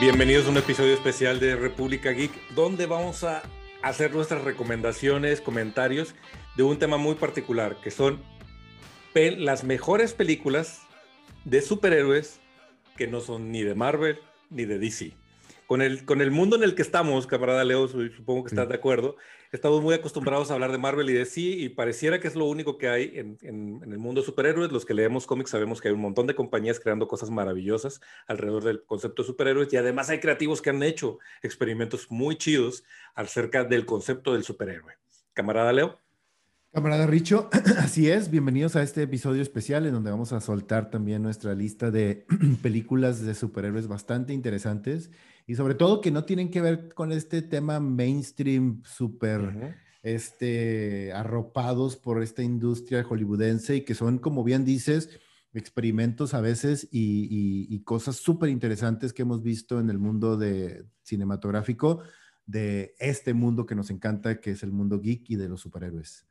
Bienvenidos a un episodio especial de República Geek, donde vamos a hacer nuestras recomendaciones, comentarios de un tema muy particular, que son las mejores películas de superhéroes que no son ni de Marvel ni de DC con el, con el mundo en el que estamos, camarada Leo, supongo que estás de acuerdo, estamos muy acostumbrados a hablar de Marvel y de DC y pareciera que es lo único que hay en, en, el mundo de superhéroes. Los que leemos cómics sabemos que hay un montón de compañías creando cosas maravillosas alrededor del concepto de superhéroes y además hay creativos que han hecho experimentos muy chidos acerca del concepto del superhéroe. Camarada Leo. Camarada Richo, así es, bienvenidos a este episodio especial en donde vamos a soltar también nuestra lista de películas de superhéroes bastante interesantes y sobre todo que no tienen que ver con este tema mainstream súper este, arropados por esta industria hollywoodense y que son, como bien dices, experimentos a veces y, y cosas súper interesantes que hemos visto en el mundo de cinematográfico de este mundo que nos encanta, que es el mundo geek y de los superhéroes.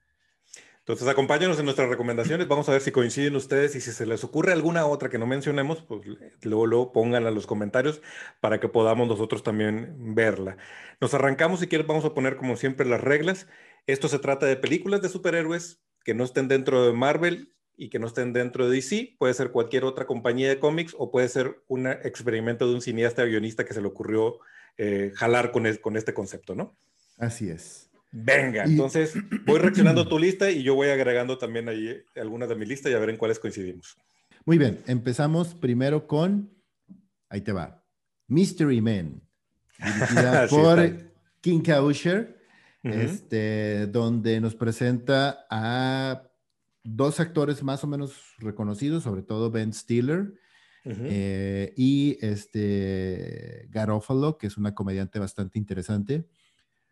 Entonces, acompáñenos en nuestras recomendaciones. Vamos a ver si coinciden ustedes y si se les ocurre alguna otra que no mencionemos, pues luego, luego pónganla en los comentarios para que podamos nosotros también verla. Nos arrancamos, si quieres, vamos a poner como siempre las reglas. Esto se trata de películas de superhéroes que no estén dentro de Marvel y que no estén dentro de DC. Puede ser cualquier otra compañía de cómics o puede ser un experimento de un cineasta guionista que se le ocurrió eh, jalar con este concepto, ¿no? Así es. Venga, entonces voy reaccionando tu lista y yo voy agregando también ahí algunas de mi lista y a ver en cuáles coincidimos. Muy bien, empezamos primero con, ahí te va, Mystery Man, dirigida por King Kausher, este, donde nos presenta a dos actores más o menos reconocidos, sobre todo Ben Stiller. Eh, y este Garofalo, que es una comediante bastante interesante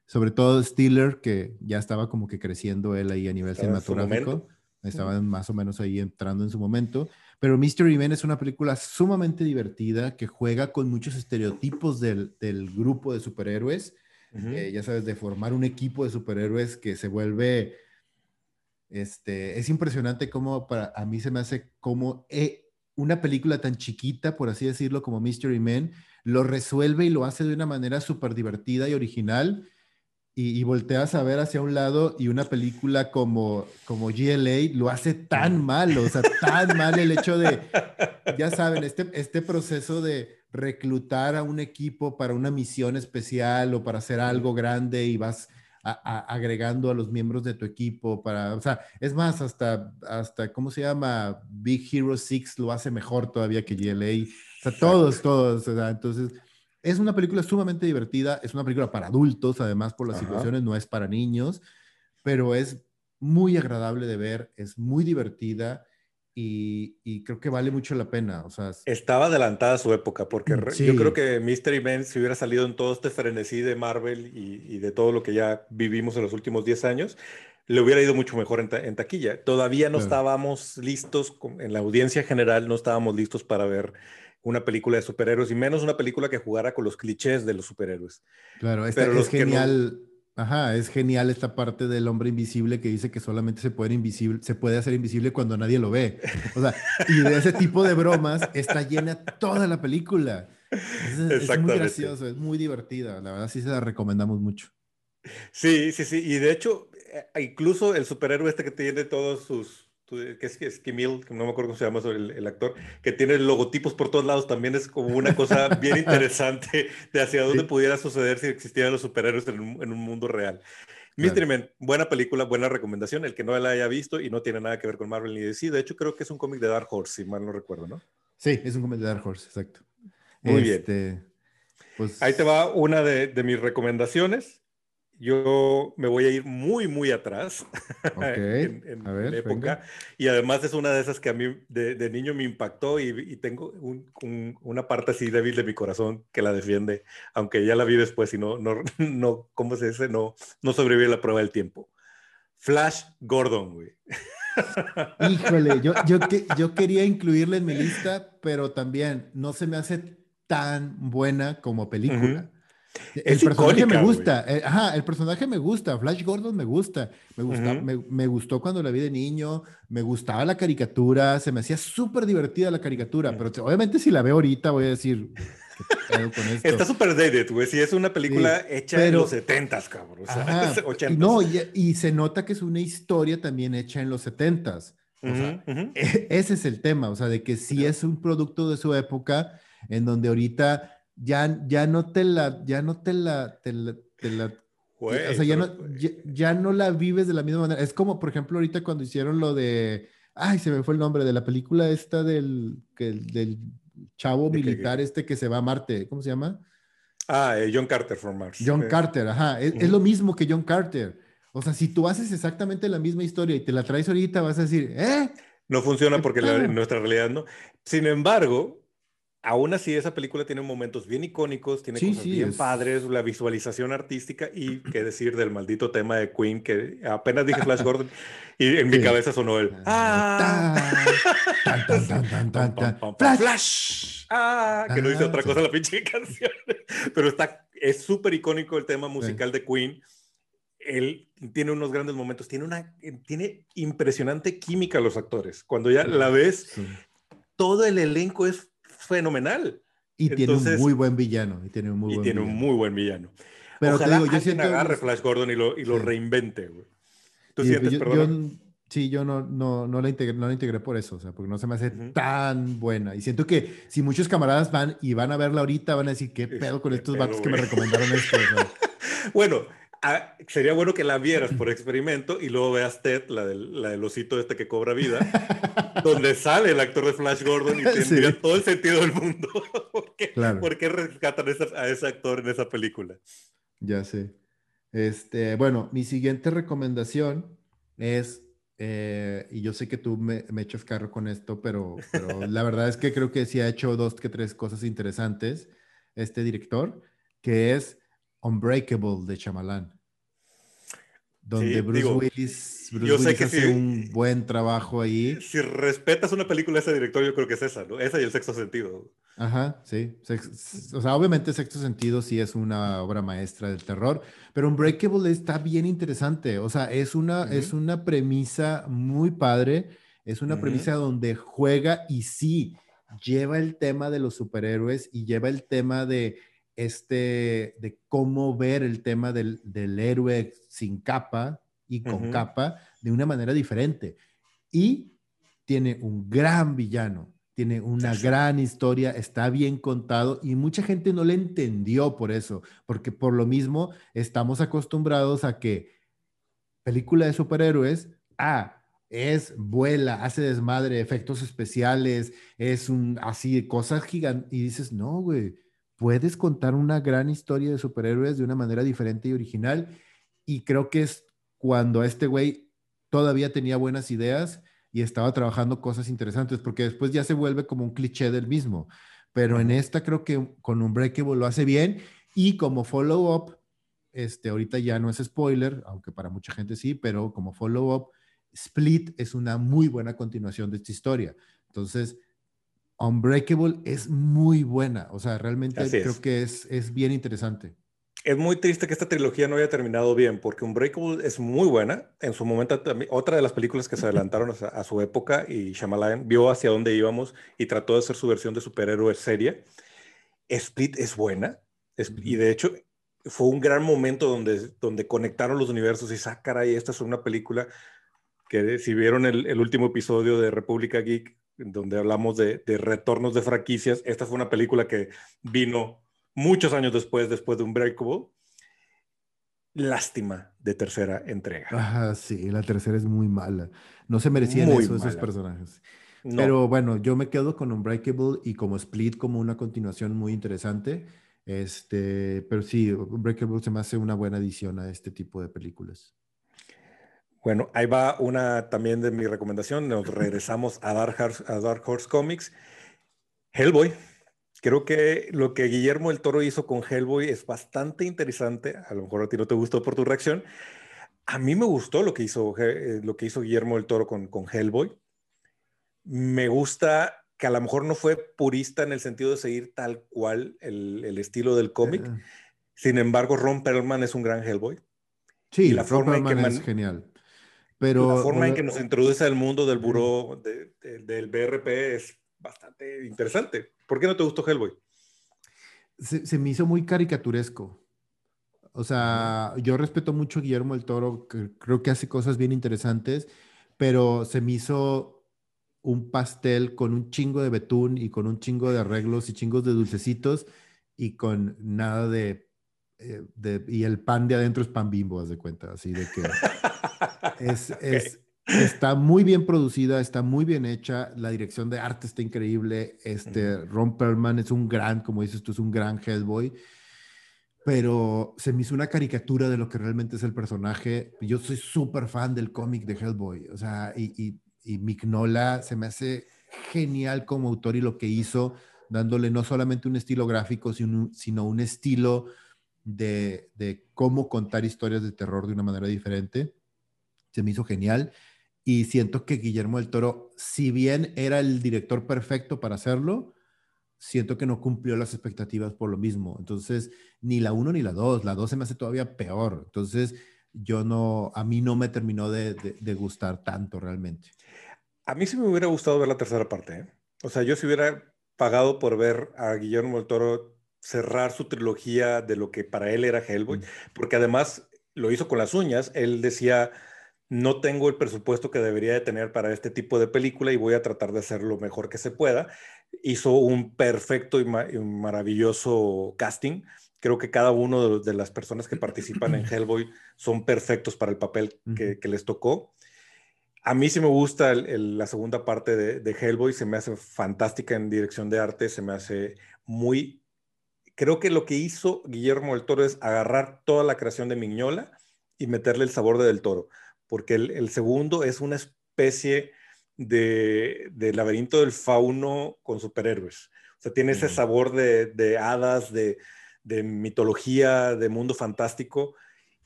sobre todo Stiller, que ya estaba como que creciendo él ahí a nivel cinematográfico. Estaba más o menos ahí entrando en su momento. Pero Mystery Men es una película sumamente divertida que juega con muchos estereotipos del, del grupo de superhéroes. Eh, ya sabes, de formar un equipo de superhéroes que se vuelve. Este, es impresionante cómo para a mí se me hace como eh, una película tan chiquita, por así decirlo, como Mystery Men, lo resuelve y lo hace de una manera súper divertida y original y, volteas a ver hacia un lado y una película como, como GLA lo hace tan mal, o sea, tan mal el hecho de, ya saben, este, este proceso de reclutar a un equipo para una misión especial o para hacer algo grande y vas agregando a los miembros de tu equipo para, o sea, es más, hasta, hasta, ¿cómo se llama? Big Hero 6 lo hace mejor todavía que GLA. O sea, todos, todos, o sea, entonces es una película sumamente divertida, es una película para adultos, además por las situaciones, no es para niños, pero es muy agradable de ver, es muy divertida y, creo que vale mucho la pena. O sea, Estaba adelantada a su época, porque yo creo que Mystery Men, si hubiera salido en todo este frenesí de Marvel y, de todo lo que ya vivimos en los últimos 10 años, le hubiera ido mucho mejor en, taquilla. Todavía no estábamos listos, en la audiencia general, no estábamos listos para ver una película de superhéroes y menos una película que jugara con los clichés de los superhéroes. Claro, es genial. Ajá, es genial esta parte del hombre invisible que dice que solamente se puede, invisible, se puede hacer invisible cuando nadie lo ve. O sea, y de ese tipo de bromas está llena toda la película. Es, es muy gracioso, es muy divertida. La verdad sí se la recomendamos mucho. Sí, sí, sí. Y de hecho, eh, incluso el superhéroe este que tiene todos sus, que es, es Kimil, que no me acuerdo cómo se llama el, actor, que tiene logotipos por todos lados, también es como una cosa bien interesante de hacia dónde pudiera suceder si existieran los superhéroes en un, en un mundo real. Mystery Man, buena película, buena recomendación. El que no la haya visto y no tiene nada que ver con Marvel ni DC, de hecho creo que es un cómic de Dark Horse, si mal no recuerdo, ¿no? Sí, es un cómic de Dark Horse, exacto. Muy bien. Este, pues... Ahí te va una de, de mis recomendaciones. Yo me voy a ir muy, muy atrás en, en época. Y además es una de esas que a mí de, niño me impactó y, tengo una parte así débil de mi corazón que la defiende, aunque ya la vi después y no, no, no ¿cómo se dice? No, no sobrevive la prueba del tiempo. Flash Gordon, güey. Híjole, yo, yo, yo quería incluirla en mi lista, pero también no se me hace tan buena como película. El personaje me gusta, eh, ajá, el personaje me gusta, Flash Gordon me gusta, me, gusta, me, gustó cuando la vi de niño, me gustaba la caricatura, se me hacía súper divertida la caricatura, pero obviamente si la veo ahorita voy a decir, Está súper dated, güey. Si es una película hecha en los 70s, cabrón. O sea, 80 No, y, se nota que es una historia también hecha en los 70s. O sea, e, ese es el tema, o sea, de que sí es un producto de su época en donde ahorita ya, ya no te la, ya no te la, te la, o sea, ya no, ya, no la vives de la misma manera. Es como, por ejemplo, ahorita cuando hicieron lo de, ay, se me fue el nombre de la película esta del, que, del chavo militar este que se va a Marte, ¿cómo se llama? Ah, eh, John Carter from Mars. John Carter, ajá, es, lo mismo que John Carter. O sea, si tú haces exactamente la misma historia y te la traes ahorita, vas a decir, ¿eh? No funciona porque en nuestra realidad no. Sin embargo, aún así esa película tiene momentos bien icónicos, tiene cosas bien padres, la visualización artística y qué decir del maldito tema de Queen que apenas dije Flash Gordon y en mi cabeza sonó el ¡Ah! ¡Flash! ¡Ah! Que no dice otra cosa la pinche canción. Pero está, es súper icónico el tema musical de Queen. Él tiene unos grandes momentos, tiene una, tiene impresionante química los actores. Cuando ya la ves, todo el elenco es fenomenal. Y tiene un muy buen villano. Y tiene un muy, y buen, tiene villano. un muy buen villano. Pero Ojalá te digo, yo siento... agarre Flash Gordon y lo, y lo reinvente, güey. ¿Tú sientes, yo, sí, yo no, no, no, la integré, no la integré por eso, o sea, porque no se me hace tan buena. Y siento que si muchos camaradas van y van a verla ahorita, van a decir, ¿qué pedo con estos vatos que me recomendaron esto? bueno, Ah, sería bueno que la vieras por experimento y luego veas Ted, la del, la del osito este que cobra vida, donde sale el actor de Flash Gordon y tendría todo el sentido del mundo. ¿Por qué, ¿por qué rescatan a ese actor en esa película? Ya sé. Este, bueno, mi siguiente recomendación es, eh, y yo sé que tú me, me, echas carro con esto, pero, pero la verdad es que creo que sí ha hecho dos que tres cosas interesantes este director, que es Unbreakable de Chamalán. Donde Bruce Willis, yo sé que hace un buen trabajo ahí. Si respetas una película de ese director, yo creo que es esa, ¿no? Esa y el sexto sentido. Ajá, sí. O sea, obviamente sexto sentido sí es una obra maestra del terror, pero Unbreakable está bien interesante. O sea, es una, es una premisa muy padre. Es una premisa donde juega y sí lleva el tema de los superhéroes y lleva el tema de este, de cómo ver el tema del, del héroe sin capa y con capa de una manera diferente. Y tiene un gran villano, tiene una gran historia, está bien contado y mucha gente no le entendió por eso, porque por lo mismo estamos acostumbrados a que película de superhéroes, ah, es vuela, hace desmadre, efectos especiales, es un así, cosas gigantes, y dices, no, güey, puedes contar una gran historia de superhéroes de una manera diferente y original. Y creo que es cuando este güey todavía tenía buenas ideas y estaba trabajando cosas interesantes, porque después ya se vuelve como un cliché del mismo. Pero en esta creo que con Unbreakable lo hace bien y como follow-up, este, ahorita ya no es spoiler, aunque para mucha gente sí, pero como follow-up, Split es una muy buena continuación de esta historia. Entonces, Unbreakable es muy buena. O sea, realmente creo que es, es bien interesante. Es muy triste que esta trilogía no haya terminado bien, porque Unbreakable es muy buena. En su momento, otra de las películas que se adelantaron a, su época y Shyamalan vio hacia dónde íbamos y trató de hacer su versión de superhéroe seria. Split es buena. y de hecho, fue un gran momento donde, donde conectaron los universos y, ah, caray, esta es una película que si vieron el, el último episodio de República Geek, donde hablamos de, retornos de franquicias. Esta fue una película que vino muchos años después, después de Unbreakable. Lástima de tercera entrega. Ajá, sí, la tercera es muy mala. No se merecían eso esos personajes. Pero bueno, yo me quedo con Unbreakable y como Split como una continuación muy interesante. Este, pero sí, Unbreakable se me hace una buena adición a este tipo de películas. Bueno, ahí va una también de mi recomendación. Nos regresamos a Dark, Horse, a Dark Horse Comics. Hellboy. Creo que lo que Guillermo el Toro hizo con Hellboy es bastante interesante. A lo mejor a ti no te gustó por tu reacción. A mí me gustó lo que hizo, eh, lo que hizo Guillermo el Toro con, con Hellboy. Me gusta que a lo mejor no fue purista en el sentido de seguir tal cual el, el estilo del cómic. Eh. Sin embargo, Ron Perlman es un gran Hellboy. Sí, la forma en que es genial. Pero, la forma en que nos introduce al mundo del buró del BRP es bastante interesante. ¿Por qué no te gustó Hellboy? se, me hizo muy caricaturesco. O sea, yo respeto mucho a Guillermo el Toro, creo que hace cosas bien interesantes, pero se me hizo un pastel con un chingo de betún y con un chingo de arreglos y chingos de dulcecitos y con nada de, eh, y el pan de adentro es pan bimbo, haz de cuenta, así de que es, es, está muy bien producida, está muy bien hecha, la dirección de arte está increíble, este Ron Perlman es un gran, como dices tú, es un gran Hellboy, pero se me hizo una caricatura de lo que realmente es el personaje. Yo soy súper fan del cómic de Hellboy, o sea, y, y, y Mignola se me hace genial como autor y lo que hizo, dándole no solamente un estilo gráfico, sino, sino un estilo de, de cómo contar historias de terror de una manera diferente. Se me hizo genial y siento que Guillermo del Toro, si bien era el director perfecto para hacerlo, siento que no cumplió las expectativas por lo mismo. Entonces, ni la 1 ni la 2, la 2 se me hace todavía peor. Entonces, yo no, a mí no me terminó de, de, gustar tanto realmente. A mí sí me hubiera gustado ver la tercera parte. ¿eh? O sea, yo si hubiera pagado por ver a Guillermo del Toro cerrar su trilogía de lo que para él era Hellboy, porque además lo hizo con las uñas. Él decía, no tengo el presupuesto que debería de tener para este tipo de película y voy a tratar de hacer lo mejor que se pueda. Hizo un perfecto y, maravilloso casting. Creo que cada uno de, las personas que participan en Hellboy son perfectos para el papel que, les tocó. A mí sí me gusta la segunda parte de, de, Hellboy, se me hace fantástica en dirección de arte, se me hace muy... Creo que lo que hizo Guillermo del Toro es agarrar toda la creación de Miñola y meterle el sabor de del Toro porque el, segundo es una especie de, laberinto del fauno con superhéroes. O sea, tiene ese sabor de, hadas, de, mitología, de mundo fantástico,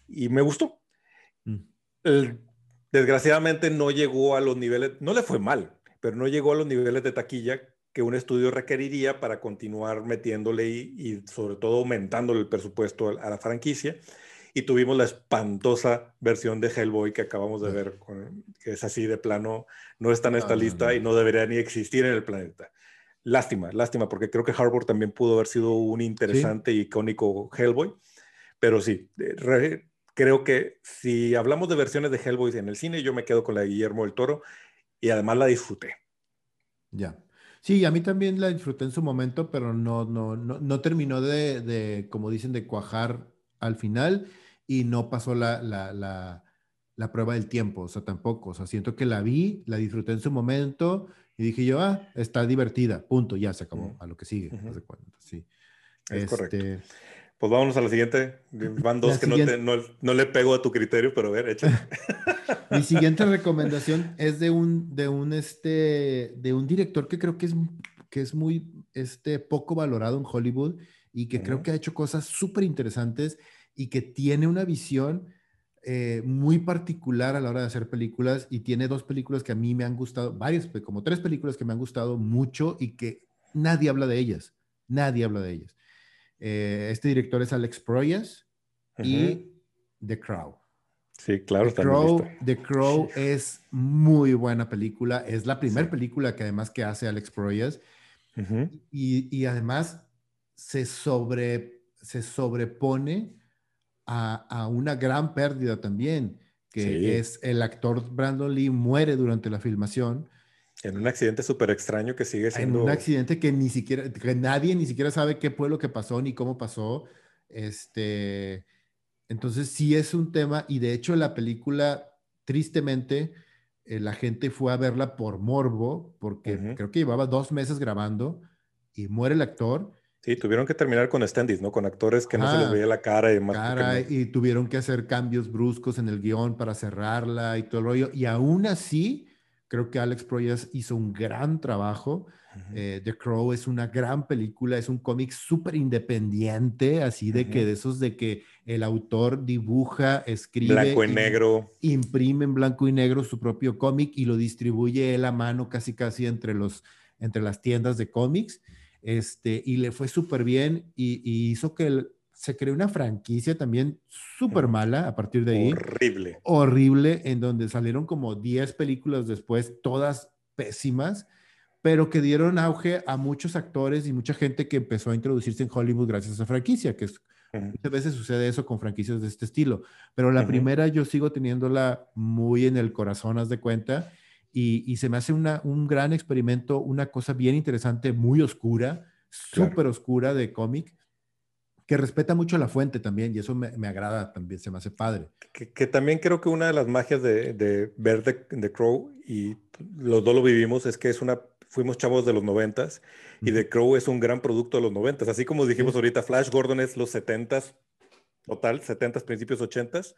y me gustó. Mm. desgraciadamente no llegó a los niveles, no le fue mal, pero no llegó a los niveles de taquilla que un estudio requeriría para continuar metiéndole y, y sobre todo aumentándole el presupuesto a la franquicia y tuvimos la espantosa versión de Hellboy que acabamos de ver, que es así de plano, no está en esta lista y no debería ni existir en el planeta. Lástima, lástima, porque creo que Harbour también pudo haber sido un interesante y icónico Hellboy, pero sí, creo que si hablamos de versiones de Hellboy en el cine, yo me quedo con la de Guillermo del Toro y además la disfruté. Ya. Sí, a mí también la disfruté en su momento, pero no, no, no, no terminó de, de, como dicen, de cuajar al final y no pasó la, la, la, prueba del tiempo, o sea, tampoco, o sea, siento que la vi, la disfruté en su momento y dije yo, ah, está divertida, punto, ya se acabó, a lo que sigue, sí. Es correcto. Pues vámonos a la siguiente. Van dos que no, no, le pego a tu criterio, pero a ver, échale. Mi siguiente recomendación es de un, de un, este, de un director que creo que es, que es muy este, poco valorado en Hollywood y que creo que ha hecho cosas súper interesantes y que tiene una visión eh, muy particular a la hora de hacer películas y tiene dos películas que a mí me han gustado, varias, como tres películas que me han gustado mucho y que nadie habla de ellas, nadie habla de ellas. Eh, este director es Alex Proyas y The Crow. Sí, claro. The Crow, The Crow es muy buena película, es la primera película que además que hace Alex Proyas y, y además se, sobre, se sobrepone a, una gran pérdida también, que es el actor Brandon Lee muere durante la filmación. En un accidente súper extraño que sigue siendo... En un accidente que ni siquiera, que nadie ni siquiera sabe qué fue lo que pasó ni cómo pasó. Este, entonces sí es un tema y de hecho la película, tristemente, eh, la gente fue a verla por morbo, porque creo que llevaba dos meses grabando y muere el actor Sí, tuvieron que terminar con standees, ¿no? Con actores que no se les veía la cara y demás. Cara, y tuvieron que hacer cambios bruscos en el guion para cerrarla y todo el rollo. Y aún así, creo que Alex Proyas hizo un gran trabajo. Eh, The Crow es una gran película, es un cómic súper independiente, así de que de esos de que el autor dibuja, escribe. Blanco y negro. Imprime en blanco y negro su propio cómic y lo distribuye él a mano casi casi entre, los, entre las tiendas de cómics este, y le fue súper bien y, hizo que se creó una franquicia también súper mala a partir de ahí. Horrible. Horrible, en donde salieron como 10 películas después, todas pésimas, pero que dieron auge a muchos actores y mucha gente que empezó a introducirse en Hollywood gracias a esa franquicia, que es, muchas veces sucede eso con franquicias de este estilo. Pero la primera yo sigo teniéndola muy en el corazón, haz de cuenta, y, se me hace una, un gran experimento, una cosa bien interesante, muy oscura, súper oscura de cómic, que respeta mucho la fuente también, y eso me, me agrada también, se me hace padre. Que, también creo que una de las magias de, de ver The, Crow, y los dos lo vivimos, es que es una, fuimos chavos de los noventas, y The Crow es un gran producto de los noventas, así como dijimos ahorita, Flash Gordon es los setentas, total, setentas, principios ochentas,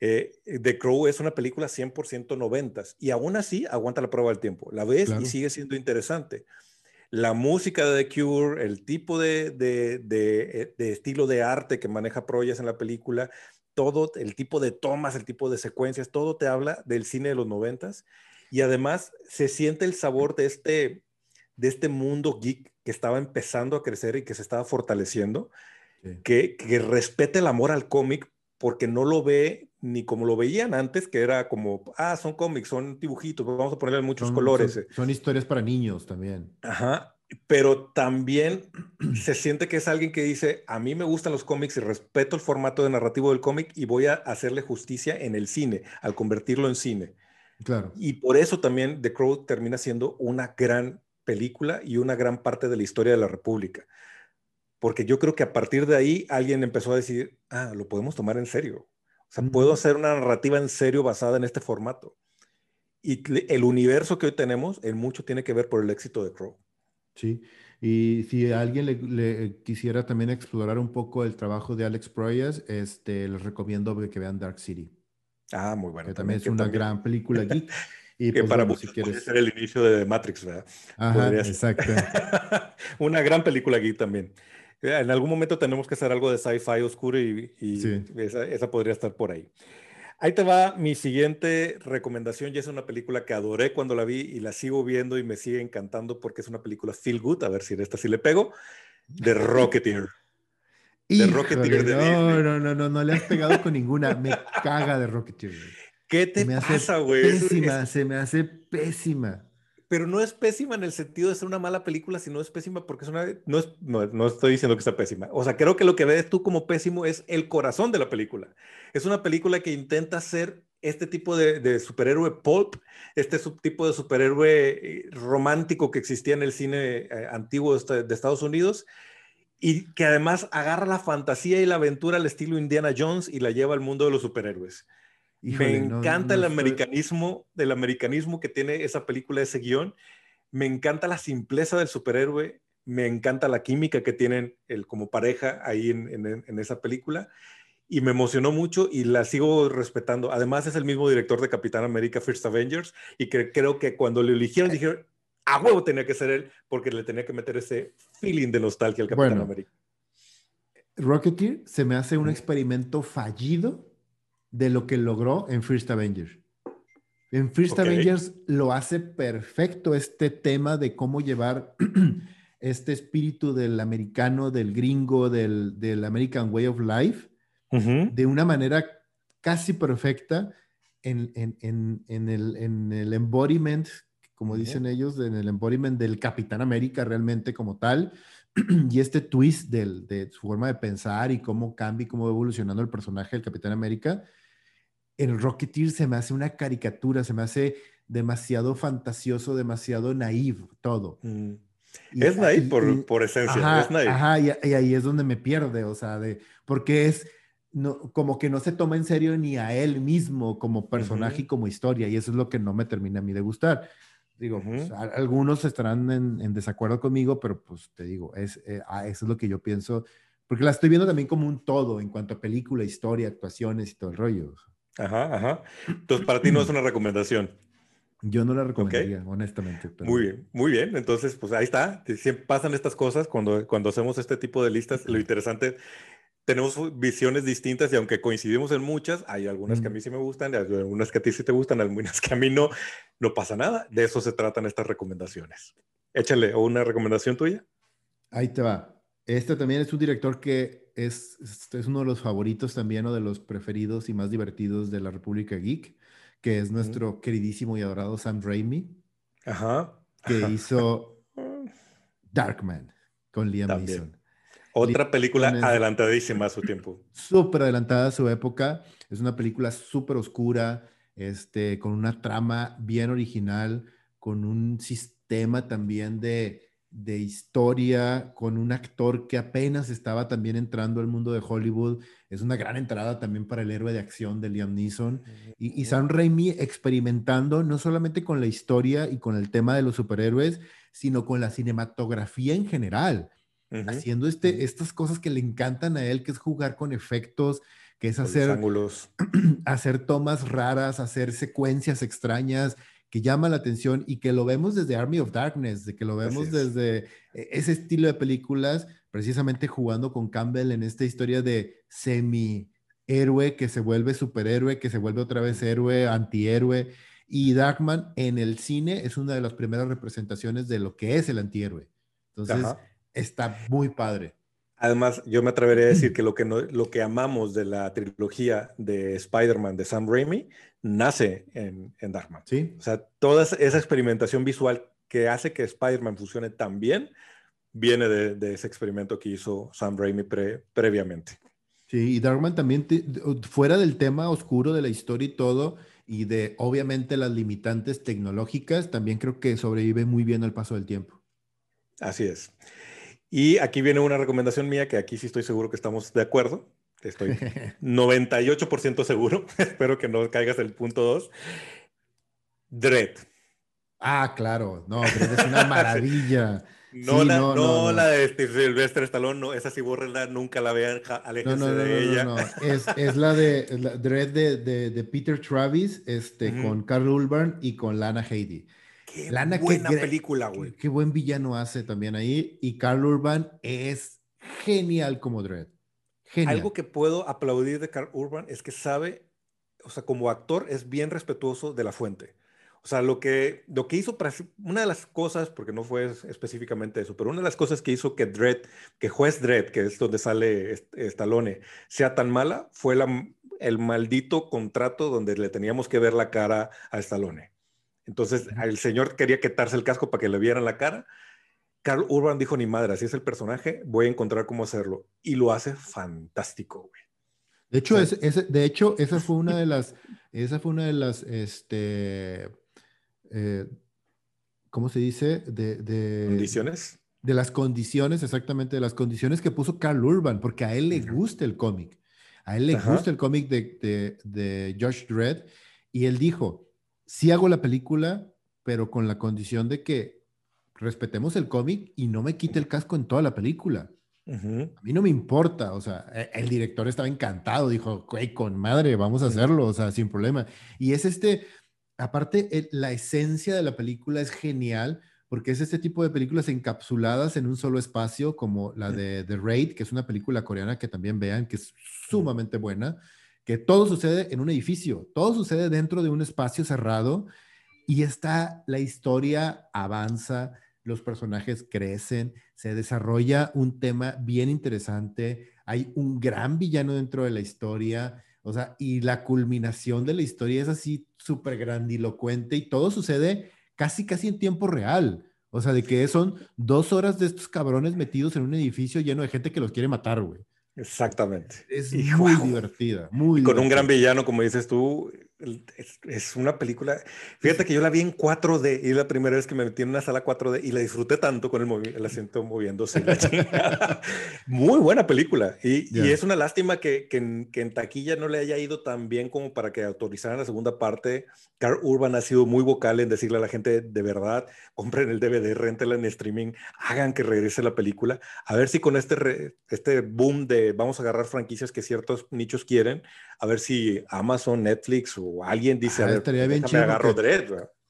eh, The Crow es una película 100% noventas y aún así aguanta la prueba del tiempo. La ves y sigue siendo interesante. La música de The Cure, el tipo de, de, de, de estilo de arte que maneja Proyas en la película, todo el tipo de tomas, el tipo de secuencias, todo te habla del cine de los noventas. Y además se siente el sabor de este, de este mundo geek que estaba empezando a crecer y que se estaba fortaleciendo, que, que respete el amor al cómic porque no lo ve ni como lo veían antes, que era como, ah, son cómics, son dibujitos, vamos a ponerle muchos colores. Eh. Son, historias para niños también. Ajá, pero también se siente que es alguien que dice, a mí me gustan los cómics y respeto el formato de narrativo del cómic y voy a hacerle justicia en el cine, al convertirlo en cine. Claro. Y por eso también The Crow termina siendo una gran película y una gran parte de la historia de la República. Porque yo creo que a partir de ahí alguien empezó a decir, ah, lo podemos tomar en serio sea, puedo hacer una narrativa en serio basada en este formato. Y el universo que hoy tenemos, en mucho tiene que ver por el éxito de Crow. Sí, y si alguien le, quisiera también explorar un poco el trabajo de Alex Proyas, este, les recomiendo que vean Dark City. Ah, muy bueno. Que también, es una gran película aquí. Y que pues, para bueno, si quieres... ser el inicio de Matrix, ¿verdad? Ajá, exacto. una gran película aquí también. En algún momento tenemos que hacer algo de sci-fi oscuro y, esa, podría estar por ahí. Ahí te va mi siguiente recomendación. Y es una película que adoré cuando la vi y la sigo viendo y me sigue encantando porque es una película feel good. A ver si en esta sí le pego. The Rocketeer. The Rocketeer de no, no, no, no, no le has pegado con ninguna. Me caga de Rocketeer. ¿Qué te pasa, güey? Pésima, se me hace pésima pero no es pésima en el sentido de ser una mala película, sino es pésima porque es una... No, es, no, estoy diciendo que está pésima. O sea, creo que lo que ves tú como pésimo es el corazón de la película. Es una película que intenta ser este tipo de, superhéroe pulp, este tipo de superhéroe eh, romántico que existía en el cine eh, antiguo de Estados Unidos y que además agarra la fantasía y la aventura al estilo Indiana Jones y la lleva al mundo de los superhéroes me encanta el americanismo, del americanismo que tiene esa película, ese guion. Me encanta la simpleza del superhéroe. Me encanta la química que tienen el, como pareja ahí en, esa película. Y me emocionó mucho y la sigo respetando. Además, es el mismo director de Capitán América First Avengers. Y que, creo que cuando lo eligieron, dijeron, a huevo tenía que ser él, porque le tenía que meter ese feeling de nostalgia al Capitán América. Rocketeer se me hace un experimento fallido de lo que logró en First Avengers. En First Avengers lo hace perfecto este tema de cómo llevar este espíritu del americano, del gringo, del, del American Way of Life, de una manera casi perfecta en, en, en, en el, el, embodiment, como dicen ellos, en el embodiment del Capitán América realmente como tal, y este twist del, de su forma de pensar y cómo cambia y cómo va evolucionando el personaje del Capitán América, el Rocketeer se me hace una caricatura, se me hace demasiado fantasioso, demasiado naive todo. Mm. es naive por, por, esencia, es naive. Ajá, y, ahí es donde me pierde, o sea, de, porque es no, como que no se toma en serio ni a él mismo como personaje y como historia, y eso es lo que no me termina a mí de gustar. Digo, pues, algunos estarán en, desacuerdo conmigo, pero pues te digo, es, eh, ah, eso es lo que yo pienso, porque la estoy viendo también como un todo en cuanto a película, historia, actuaciones y todo el rollo. Ajá, ajá. Entonces, para ti no es una recomendación. Yo no la recomendaría, honestamente. Muy bien, muy bien. Entonces, pues ahí está. Siempre pasan estas cosas cuando, cuando hacemos este tipo de listas. Lo interesante, tenemos visiones distintas y aunque coincidimos en muchas, hay algunas que a mí sí me gustan, hay algunas que a ti sí te gustan, algunas que a mí no. No pasa nada. De eso se tratan estas recomendaciones. Échale, una recomendación tuya? Ahí te va. Este también es un director que es, es uno de los favoritos también o de los preferidos y más divertidos de la República Geek, que es nuestro queridísimo y adorado Sam Raimi. Ajá. que hizo Darkman con Liam Neeson. Otra película adelantadísima a su tiempo. Súper adelantada a su época. Es una película súper oscura, este, con una trama bien original, con un sistema también de, de historia, con un actor que apenas estaba también entrando al mundo de Hollywood. Es una gran entrada también para el héroe de acción de Liam Neeson. Y, y Sam Raimi experimentando no solamente con la historia y con el tema de los superhéroes, sino con la cinematografía en general haciendo este, estas cosas que le encantan a él, que es jugar con efectos, que es hacer, ángulos. hacer tomas raras, hacer secuencias extrañas, que llama la atención y que lo vemos desde Army of Darkness, de que lo vemos desde e, ese estilo de películas, precisamente jugando con Campbell en esta historia de semi héroe que se vuelve superhéroe, que se vuelve otra vez héroe, antihéroe. Y Darkman en el cine es una de las primeras representaciones de lo que es el antihéroe. Entonces, está muy padre. Además, yo me atrevería a decir que lo que, lo que amamos de la trilogía de Spider-Man de Sam Raimi nace en, en Darkman. Sí. O sea, toda esa experimentación visual que hace que Spider-Man funcione tan bien viene de, ese experimento que hizo Sam Raimi previamente. Sí, y Darkman también, fuera del tema oscuro de la historia y todo, y de obviamente las limitantes tecnológicas, también creo que sobrevive muy bien al paso del tiempo. Así es. Y aquí viene una recomendación mía que aquí sí estoy seguro que estamos de acuerdo. Estoy 98% seguro. Espero que no caigas el punto 2. Dread. Ah, claro. No, Dread es una maravilla. No, la, no, la de Sylvester Stallone, no, esa sí bórrenla, nunca la vean, aléjense de ella. No, es, es, la de Dread de, de, Peter Travis este, con Carl Urban y con Lana Headey. Qué buena película, güey. Qué, buen villano hace también ahí. Y Carl Urban es genial como Dredd. Genial. Algo que puedo aplaudir de Carl Urban es que sabe, o sea, como actor es bien respetuoso de la fuente. O sea, lo que, lo que hizo, una de las cosas, porque no fue específicamente eso, pero una de las cosas que hizo que Dredd, que Juez Dredd, que es donde sale Stallone, sea tan mala, fue la, el maldito contrato donde le teníamos que ver la cara a Stallone. Entonces, el señor quería quitarse el casco para que le vieran la cara. Carl Urban dijo, ni madre, así es el personaje, voy a encontrar cómo hacerlo. Y lo hace fantástico, güey. De hecho, de hecho, esa fue una de las, esa fue una de las, este, eh, ¿cómo se dice? De, condiciones. De las condiciones, exactamente, de las condiciones que puso Carl Urban, porque a él le gusta el cómic. A él le gusta el cómic de, de, de Josh Dredd. Y él dijo, sí hago la película, pero con la condición de que respetemos el cómic y no me quite el casco en toda la película. A mí no me importa, o sea, e, el director estaba encantado, dijo, güey, con madre, vamos a hacerlo, o sea, sin problema. Y es este, aparte, la esencia de la película es genial, porque es este tipo de películas encapsuladas en un solo espacio, como la de The Raid, que es una película coreana que también vean, que es sumamente buena que todo sucede en un edificio, todo sucede dentro de un espacio cerrado y está la historia avanza, los personajes crecen, se desarrolla un tema bien interesante, hay un gran villano dentro de la historia, o sea, y la culminación de la historia es así súper grandilocuente y todo sucede casi, casi en tiempo real. O sea, de que son dos horas de estos cabrones metidos en un edificio lleno de gente que los quiere matar, güey. Exactamente. Es muy divertida, muy Con un gran villano, como dices tú, es, una película. Fíjate que yo la vi en 4D y la primera vez que me metí en una sala 4D y la disfruté tanto con el, el asiento moviéndose. Muy buena película. Y, y, es una lástima que, que, en, que, en, taquilla no le haya ido tan bien como para que autorizaran la segunda parte. Carl Urban ha sido muy vocal en decirle a la gente de verdad, compren el DVD, rentenla en streaming, hagan que regrese la película. A ver si con este, este boom de vamos a agarrar franquicias que ciertos nichos quieren, a ver si Amazon, Netflix o alguien dice, ah, a ver, estaría bien chido agarro porque,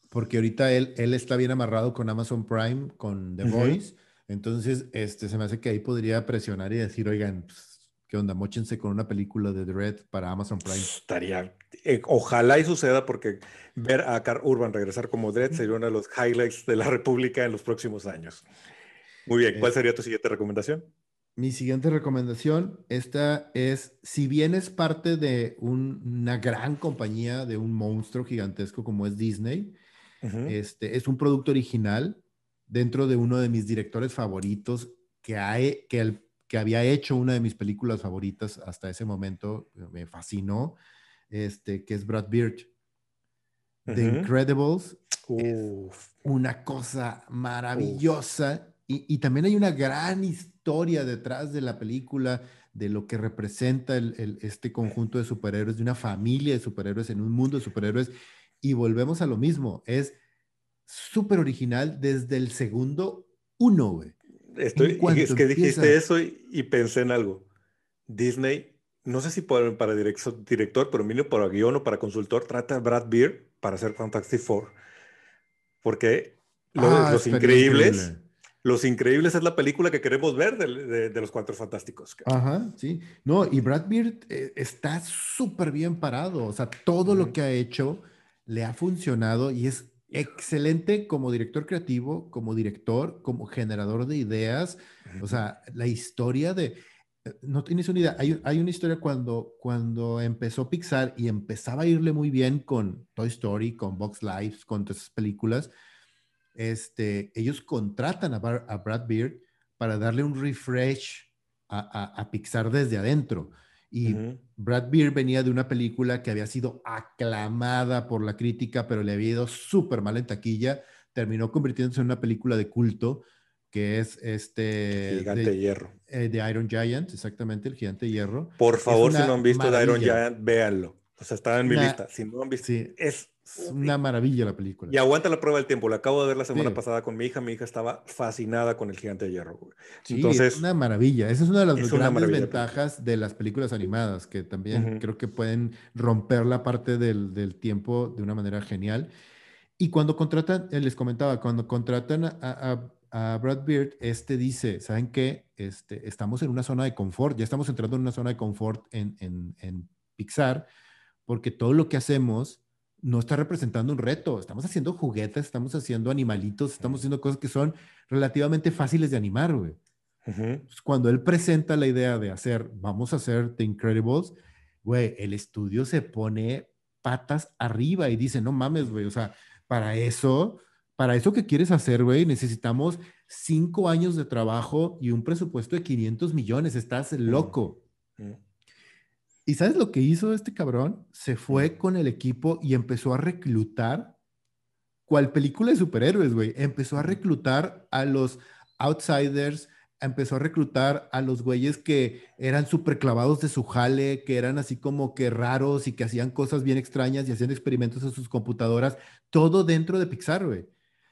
porque ahorita él, él está bien amarrado con Amazon Prime, con The Voice, entonces este, se me hace que ahí podría presionar y decir, oigan, pues, ¿qué onda? Móchense con una película de Dread para Amazon Prime. Estaría, eh, ojalá y suceda porque ver a Carl Urban regresar como Dread sería uno de los highlights de la República en los próximos años. Muy bien, ¿cuál sería tu siguiente recomendación? Mi siguiente recomendación, esta es, si bien es parte de una gran compañía, de un monstruo gigantesco como es Disney, este, es un producto original dentro de uno de mis directores favoritos que, hay, que, el, que había hecho una de mis películas favoritas hasta ese momento, me fascinó, este, que es Brad Birch. The Incredibles. una cosa maravillosa. Y, y, también hay una gran historia detrás de la película de lo que representa el, este conjunto de superhéroes, de una familia de superhéroes en un mundo de superhéroes. Y volvemos a lo mismo, es súper original desde el segundo uno, güey. Estoy, es que dijiste eso y, pensé en algo. Disney, no sé si para, para director, director, pero mínimo para guion o para consultor, trata a Brad Beard para hacer Fantastic Four. Porque ah, Los Increíbles, Los Increíbles es la película que queremos ver de, de, los Cuatro Fantásticos. Ajá, sí. No, y Brad Beard eh, está súper bien parado. O sea, todo lo que ha hecho le ha funcionado y es excelente como director creativo, como director, como generador de ideas. O sea, la historia de... Eh, no tienes una idea. Hay, hay, una historia cuando, cuando empezó Pixar y empezaba a irle muy bien con Toy Story, con Box Life, con todas esas películas. Este, ellos contratan a, a Brad Beard para darle un refresh a, a Pixar desde adentro. Y Brad Beard venía de una película que había sido aclamada por la crítica, pero le había ido súper mal en taquilla. Terminó convirtiéndose en una película de culto, que es este... Gigante de, Hierro. Eh, de Iron Giant, exactamente, el Gigante Hierro. Por favor, si no han visto de Iron Giant, véanlo. O sea, está en mi lista. Si no han visto, es es una maravilla la película. Y aguanta la prueba del tiempo. La acabo de ver la semana pasada con mi hija. Mi hija estaba fascinada con el gigante de hierro. Sí, Entonces, es una maravilla. Esa es una de las grandes ventajas de las películas animadas, que también creo que pueden romper la parte del, del, tiempo de una manera genial. Y cuando contratan, eh, les comentaba, cuando contratan a, a, Brad Beard, este dice, ¿saben qué? Este, estamos en una zona de confort, ya estamos entrando en una zona de confort en, en, en Pixar, porque todo lo que hacemos no está representando un reto. Estamos haciendo juguetes, estamos haciendo animalitos, estamos haciendo cosas que son relativamente fáciles de animar, güey. Cuando él presenta la idea de hacer, vamos a hacer The Incredibles, güey, el estudio se pone patas arriba y dice, no mames, güey, o sea, para eso, para eso que quieres hacer, güey, necesitamos cinco años de trabajo y un presupuesto de 500 millones, estás loco. ¿Y sabes lo que hizo este cabrón? Se fue con el equipo y empezó a reclutar, cual película de superhéroes, güey. Empezó a reclutar a los outsiders, empezó a reclutar a los güeyes que eran súper clavados de su jale, que eran así como que raros y que hacían cosas bien extrañas y hacían experimentos en sus computadoras, todo dentro de Pixar, güey.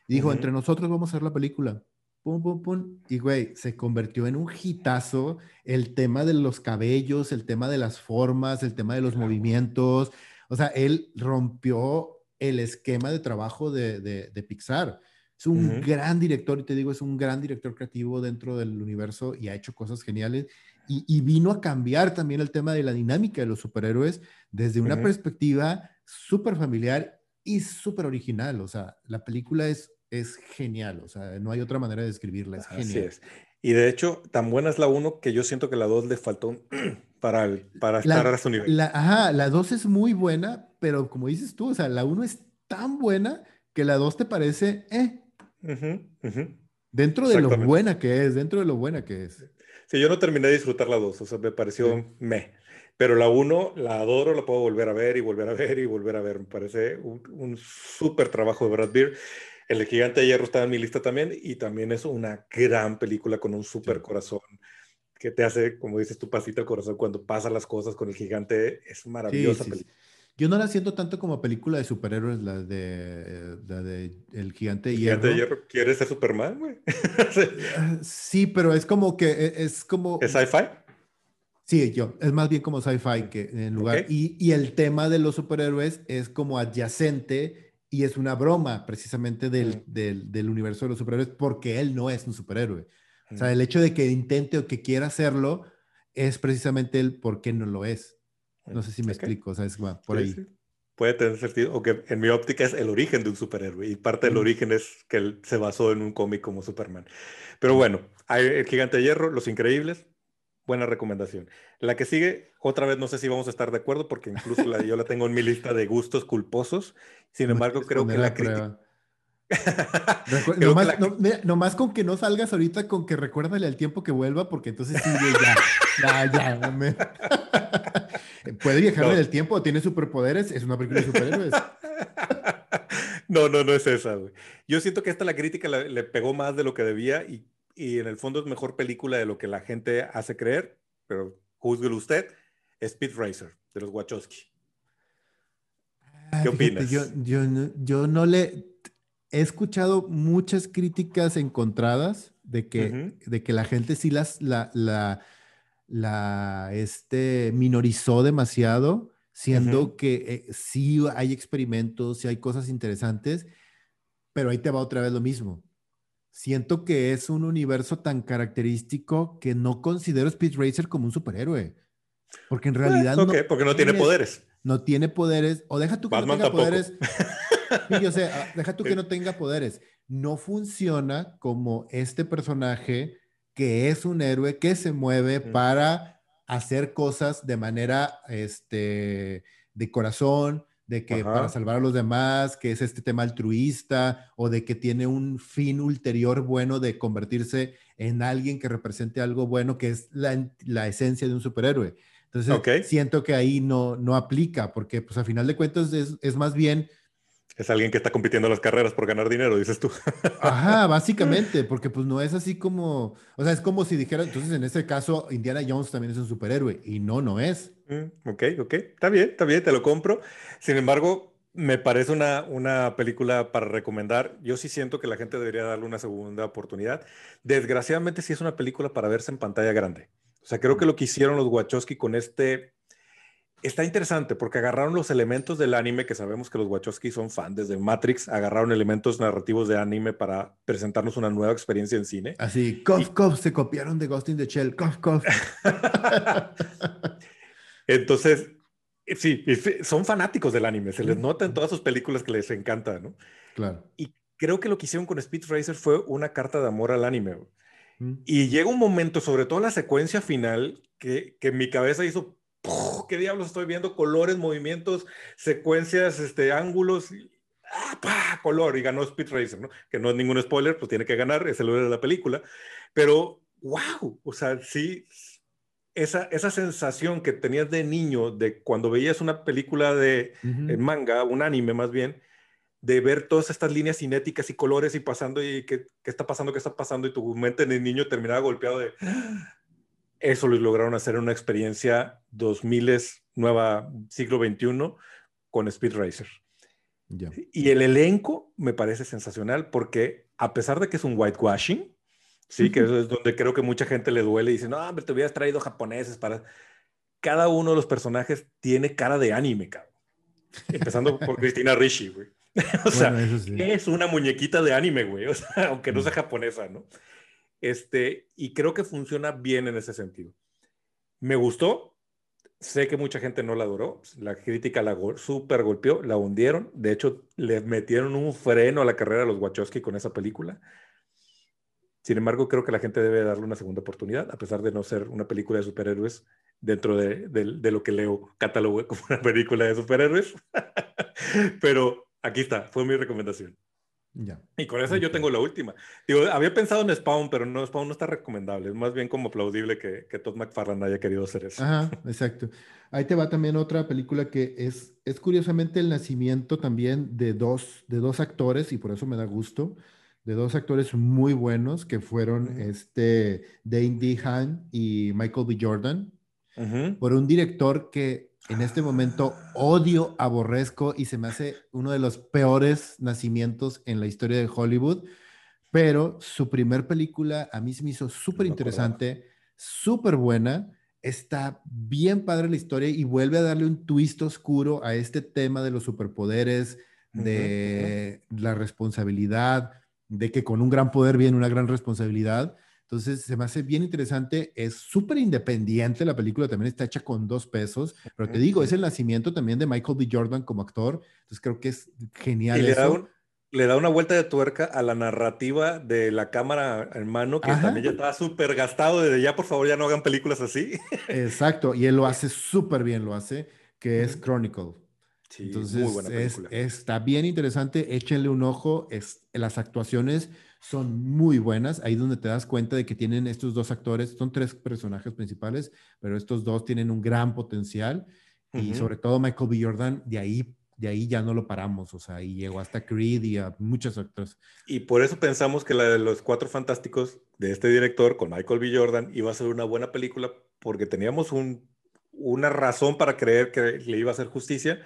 Y dijo, entre nosotros vamos a hacer la película pum, pum, pum. Y, güey, se convirtió en un hitazo el tema de los cabellos, el tema de las formas, el tema de los movimientos. O sea, él rompió el esquema de trabajo de, de, Pixar. Es un gran director, y te digo, es un gran director creativo dentro del universo y ha hecho cosas geniales. Y, y vino a cambiar también el tema de la dinámica de los superhéroes desde una perspectiva súper familiar y súper original. O sea, la película es es genial, o sea, no hay otra manera de describirla, es genial. Así es. Y de hecho, tan buena es la 1 que yo siento que la 2 le faltó para, para estar a su nivel. La, ajá, la 2 es muy buena, pero como dices tú, o sea, la 1 es tan buena que la 2 te parece, eh. Dentro de lo buena que es, dentro de lo buena que es. Sí, yo no terminé de disfrutar la 2, o sea, me pareció me. Pero la 1 la adoro, la puedo volver a ver y volver a ver y volver a ver. Me parece un, un súper trabajo de Brad Beard. El Gigante de Hierro está en mi lista también y también es una gran película con un super corazón que te hace, como dices tú, pasita el corazón cuando pasan las cosas con el gigante. Es maravillosa película. Yo no la siento tanto como película de superhéroes, la de, la de El Gigante de Hierro. ¿Gigante de Hierro quiere ser Superman, güey? Sí, pero es como que e, es como... ¿Es sci-fi? Sí, yo. Es más bien como sci-fi que en lugar... Y, y, el tema de los superhéroes es como adyacente y es una broma precisamente del, del, del, universo de los superhéroes porque él no es un superhéroe. O sea, el hecho de que intente o que quiera hacerlo es precisamente el por qué no lo es. No sé si me explico, o sea, es por ahí. Puede tener sentido, o que en mi óptica es el origen de un superhéroe y parte del origen es que él se basó en un cómic como Superman. Pero bueno, hay el gigante de hierro, Los Increíbles, buena recomendación. La que sigue, otra vez no sé si vamos a estar de acuerdo porque incluso la, yo la tengo en mi lista de gustos culposos. Sin embargo, creo que la crítica... nomás, con que no salgas ahorita con que recuérdale al tiempo que vuelva, porque entonces sí, ya, ya, ya. Puede viajar en el tiempo, tiene superpoderes, es una película de superhéroes. No, no, no es esa, güey. Yo siento que esta la crítica le, pegó más de lo que debía y, y, en el fondo es mejor película de lo que la gente hace creer, pero juzguelo usted, Speed Racer, de los Wachowski. ¿Qué opinas? yo, yo, yo no le he escuchado muchas críticas encontradas de que, de que la gente sí las, la, la, la este, minorizó demasiado, siendo que eh, sí hay experimentos, sí hay cosas interesantes, pero ahí te va otra vez lo mismo. Siento que es un universo tan característico que no considero Speed Racer como un superhéroe. Porque en realidad... no, porque no tiene poderes. No tiene poderes. O deja tú que no tenga poderes. yo sé, deja tú que no tenga poderes. No funciona como este personaje que es un héroe que se mueve para hacer cosas de manera este, de corazón, de que para salvar a los demás, que es este tema altruista o de que tiene un fin ulterior bueno de convertirse en alguien que represente algo bueno, que es la, la esencia de un superhéroe. Entonces, siento que ahí no, no aplica, porque pues a final de cuentas es, es más bien es alguien que está compitiendo las carreras por ganar dinero, dices tú. Ajá, básicamente, porque pues no es así como, o sea, es como si dijera, entonces en ese caso Indiana Jones también es un superhéroe y no, no es. Mm, ok, ok, está bien, está bien, te lo compro. Sin embargo, me parece una, una película para recomendar. Yo sí siento que la gente debería darle una segunda oportunidad. Desgraciadamente sí es una película para verse en pantalla grande. O sea, creo que lo que hicieron los Wachowski con este está interesante porque agarraron los elementos del anime, que sabemos que los Wachowski son fans desde Matrix, agarraron elementos narrativos de anime para presentarnos una nueva experiencia en cine. Así, cof, cof, se copiaron de Ghost in the Shell, cof, cof. Entonces, sí, son fanáticos del anime, se les nota en todas sus películas que les encanta, ¿no? Claro. Y creo que lo que hicieron con Speed Racer fue una carta de amor al anime. Y llega un momento, sobre todo la secuencia final, que, que mi cabeza hizo ¿qué diablos estoy viendo? Colores, movimientos, secuencias, este, ángulos, ¡ah, color, y ganó Speed Racer, ¿no? Que no es ningún spoiler, pues tiene que ganar, es el héroe de la película, pero wow, o sea, sí, esa, esa sensación que tenías de niño, de cuando veías una película de manga, un anime más bien, de ver todas estas líneas cinéticas y colores y pasando y qué, qué está pasando, qué está pasando, y tu mente de niño terminaba golpeado de eso lo lograron hacer en una experiencia 2000 nueva siglo XXI con Speed Racer. Y el elenco me parece sensacional porque a pesar de que es un whitewashing, sí, que es donde creo que mucha gente le duele y dice, no, hombre, te hubieras traído japoneses para... Cada uno de los personajes tiene cara de anime, cabrón. Empezando por Cristina Ricci, güey. o sea, es una muñequita de anime, güey. O sea, aunque no sea japonesa, ¿no? Este, y creo que funciona bien en ese sentido. Me gustó. Sé que mucha gente no la adoró. La crítica la super golpeó, la hundieron. De hecho, le metieron un freno a la carrera de los Wachowski con esa película. Sin embargo, creo que la gente debe darle una segunda oportunidad, a pesar de no ser una película de superhéroes dentro de, de lo que leo catálogo como una película de superhéroes. Pero aquí está, fue mi recomendación. Y con eso yo tengo la última. Digo, había pensado en Spawn, pero no, Spawn no está recomendable. Es más bien como aplaudible que, que Todd McFarlane haya querido hacer eso. Ajá, exacto. Ahí te va también otra película que es, es curiosamente el nacimiento también de dos, de dos actores, y por eso me da gusto, de dos actores muy buenos que fueron este Dane DeHaan y Michael B. Jordan, por un director que en este momento odio, aborrezco y se me hace uno de los peores nacimientos en la historia de Hollywood. Pero su primer película a mí se me hizo súper interesante, súper buena. Está bien padre la historia y vuelve a darle un twist oscuro a este tema de los superpoderes, de la responsabilidad, de que con un gran poder viene una gran responsabilidad. Entonces, se me hace bien interesante. Es súper independiente. La película también está hecha con dos pesos. Pero te digo, es el nacimiento también de Michael B. Jordan como actor. Entonces, creo que es genial. Y le, Da le da una vuelta de tuerca a la narrativa de la cámara en mano, que también ya estaba súper gastado. Desde ya, por favor, ya no hagan películas así. Exacto. Y él lo hace súper bien, lo hace, que es Chronicle. Entonces, muy buena película. está bien interesante, échenle un ojo, es, las actuaciones son muy buenas, ahí donde te das cuenta de que tienen estos dos actores, son tres personajes principales, pero estos dos tienen un gran potencial y sobre todo Michael B. Jordan, de ahí de ahí ya no lo paramos, o sea, y llegó hasta Creed y a muchas otras. Y por eso pensamos que la de los Cuatro Fantásticos de este director con Michael B. Jordan iba a ser una buena película porque teníamos un, una razón para creer que le iba a hacer justicia,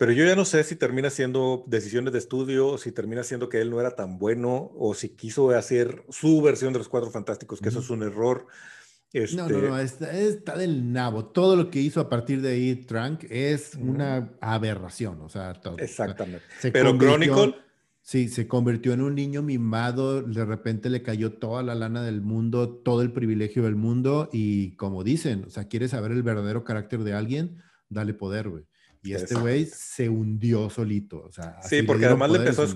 pero yo ya no sé si termina siendo decisiones de estudio, o si termina siendo que él no era tan bueno, o si quiso hacer su versión de los Cuatro Fantásticos, que eso es un error. No, no, no, este está, del nabo. Todo lo que hizo a partir de ahí Trunk es una aberración, o sea, todo. Exactamente. Pero Chronicle... Sí, se convirtió en un niño mimado, de repente le cayó toda la lana del mundo, todo el privilegio del mundo y como dicen, o sea, quieres saber el verdadero carácter de alguien, dale poder, güey. Y este güey se hundió solito, o sea. Sí, porque además le empezó,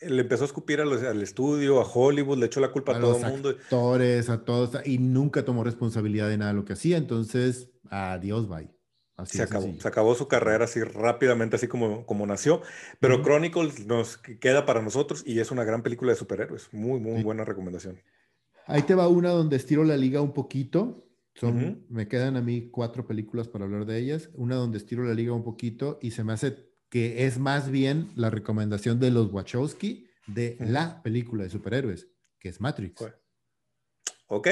le empezó a escupir al estudio, a Hollywood, le echó la culpa a, todo el mundo. actores, a todos, y nunca tomó responsabilidad de nada de lo que hacía, entonces, adiós, bye. Así se, acabó, se acabó su carrera así rápidamente, así como, como nació. Pero Chronicles nos queda para nosotros y es una gran película de superhéroes. Muy, muy buena recomendación. Ahí te va una donde estiro la liga un poquito. Son, Me quedan a mí cuatro películas para hablar de ellas. Una donde estiro la liga un poquito y se me hace que es más bien la recomendación de los Wachowski de la película de superhéroes, que es Matrix. Ok,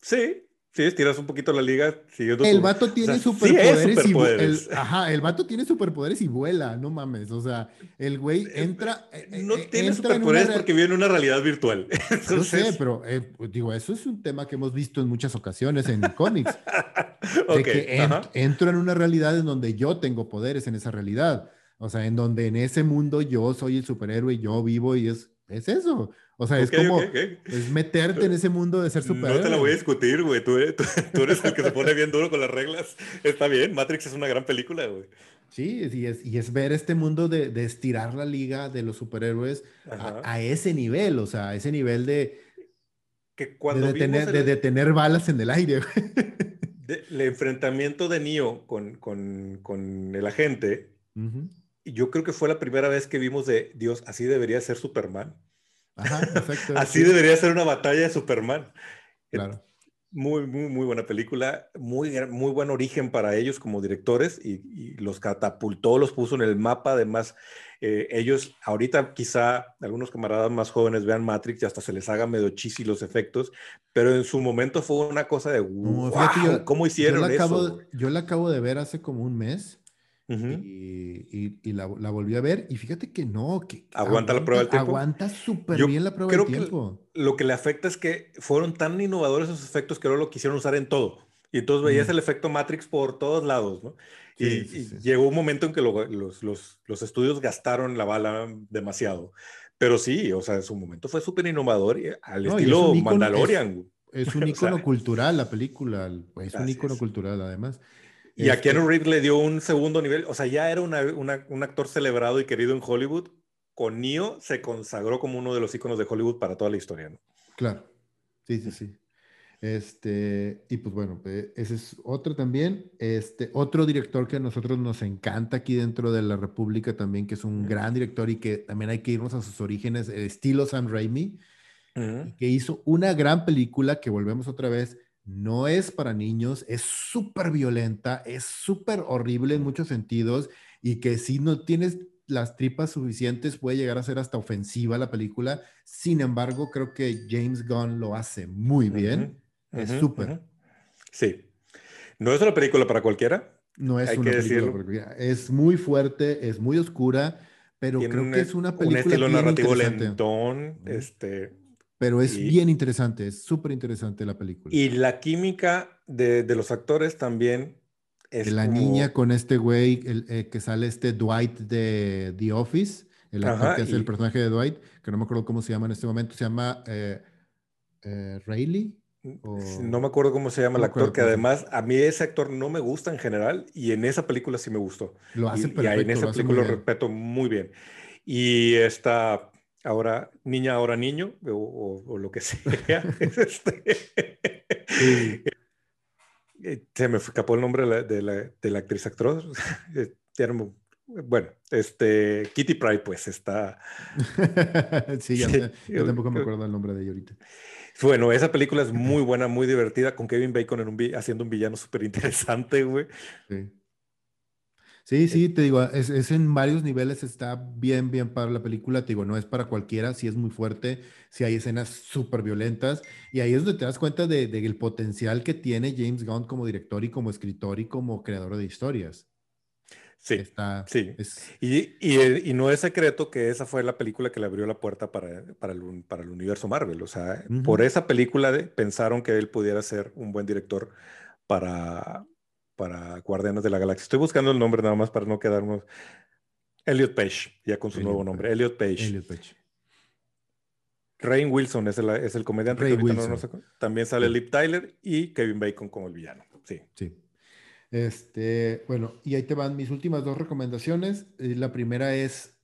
sí, sí, estiras un poquito la liga. El vato tiene superpoderes. y, ajá, el vato tiene superpoderes y vuela, no mames. O sea, el güey eh, entra. Eh, eh, no tiene superpoderes porque vive en una realidad virtual. No sé, pero digo, eso es un tema que hemos visto en muchas ocasiones en cómics. de que entro en una realidad en donde yo tengo poderes en esa realidad. O sea, en donde en ese mundo yo soy el superhéroe, yo vivo y es, es eso. O sea, es como es meterte en ese mundo de ser superhéroe. No te la voy a discutir, güey. Tú, tú, eres el que se pone bien duro con las reglas. Está bien, Matrix es una gran película, güey. Sí, y es, y es ver este mundo de, de, estirar la liga de los superhéroes a, ese nivel, o sea, a ese nivel de, que cuando de, detener, de detener balas en el aire. el enfrentamiento de Neo con, con, con el agente, yo creo que fue la primera vez que vimos de Dios, así debería ser Superman. Ajá, así debería ser una batalla de Superman. Claro. Muy, muy, muy buena película, muy, muy buen origen para ellos como directores y, los catapultó, los puso en el mapa. Además, eh, ellos ahorita quizá algunos camaradas más jóvenes vean Matrix y hasta se les haga medio chisi los efectos, pero en su momento fue una cosa de wow, ¿cómo hicieron eso? yo la acabo de ver hace como un mes y, la, volví a ver y fíjate que no, que aguanta, la prueba del tiempo. Aguanta súper bien la prueba del tiempo. lo que le afecta es que fueron tan innovadores esos efectos que ahora lo quisieron usar en todo. Y entonces veías el efecto Matrix por todos lados, ¿no? y, llegó un momento en que los, los, los, estudios gastaron la bala demasiado. Pero sí, o sea, en su momento fue súper innovador al estilo Mandalorian. Es, un icono cultural la película, es un icono cultural además. Y a Keanu este Reeves le dio un segundo nivel, o sea, ya era un actor celebrado y querido en Hollywood. Con Neo se consagró como uno de los íconos de Hollywood para toda la historia, ¿no? Claro, sí, sí, sí. Este, y pues bueno, eh, ese es otro también. Este, otro director que a nosotros nos encanta aquí dentro de la República también, que es un gran director y que también hay que irnos a sus orígenes, estilo Sam Raimi, que hizo una gran película que volvemos otra vez, no es para niños, es súper violenta, es súper horrible en muchos sentidos y que si no tienes las tripas suficientes puede llegar a ser hasta ofensiva la película. Sin embargo, creo que James Gunn lo hace muy bien. es súper. Sí. No es una película para cualquiera. No es una película para cualquiera. Es muy fuerte, es muy oscura, pero creo que es una película. Un estilo narrativo lentón, este pero es bien interesante, es súper interesante la película. Y la química de, de los actores también es. De la niña con este güey, el, eh, que sale este Dwight de The Office, el actor que es el personaje de Dwight, que no me acuerdo cómo se llama en este momento, se llama eh, eh Rayleigh. No me acuerdo cómo se llama el actor, que además a mí ese actor no me gusta en general y en esa película sí me gustó. Lo hace perfecto. Y en esa película lo respeto muy bien. Y esta ahora niña, ahora niño, o, lo que sea. Este, eh, se me escapó el nombre de la, de la, actriz actor. bueno, este, Kitty Pryde, pues está. sí, yo tampoco me acuerdo el nombre de ella ahorita. Bueno, esa película es muy buena, muy divertida, con Kevin Bacon en un, haciendo un villano súper interesante, güey. Sí. Sí, sí, te digo, es, en varios niveles, está bien, bien para la película, te digo, no es para cualquiera, sí es muy fuerte, sí hay escenas súper violentas, y ahí es donde te das cuenta del de, potencial que tiene James Gunn como director y como escritor y como creador de historias. Sí, sí. Y, y, no es secreto que esa fue la película que le abrió la puerta para, para, el, para el universo Marvel. O sea, por esa película pensaron que él pudiera ser un buen director para, para Guardianes de la Galaxia. Estoy buscando el nombre nada más para no quedarnos. Elliot Page, ya con su nuevo nombre. Elliot Page. Elliot Page. Rain Wilson es el, es el comediante que ahorita no, También sale Lip Tyler y Kevin Bacon como el villano. Sí. Sí. Este, bueno, y ahí te van mis últimas dos recomendaciones. Eh, la primera es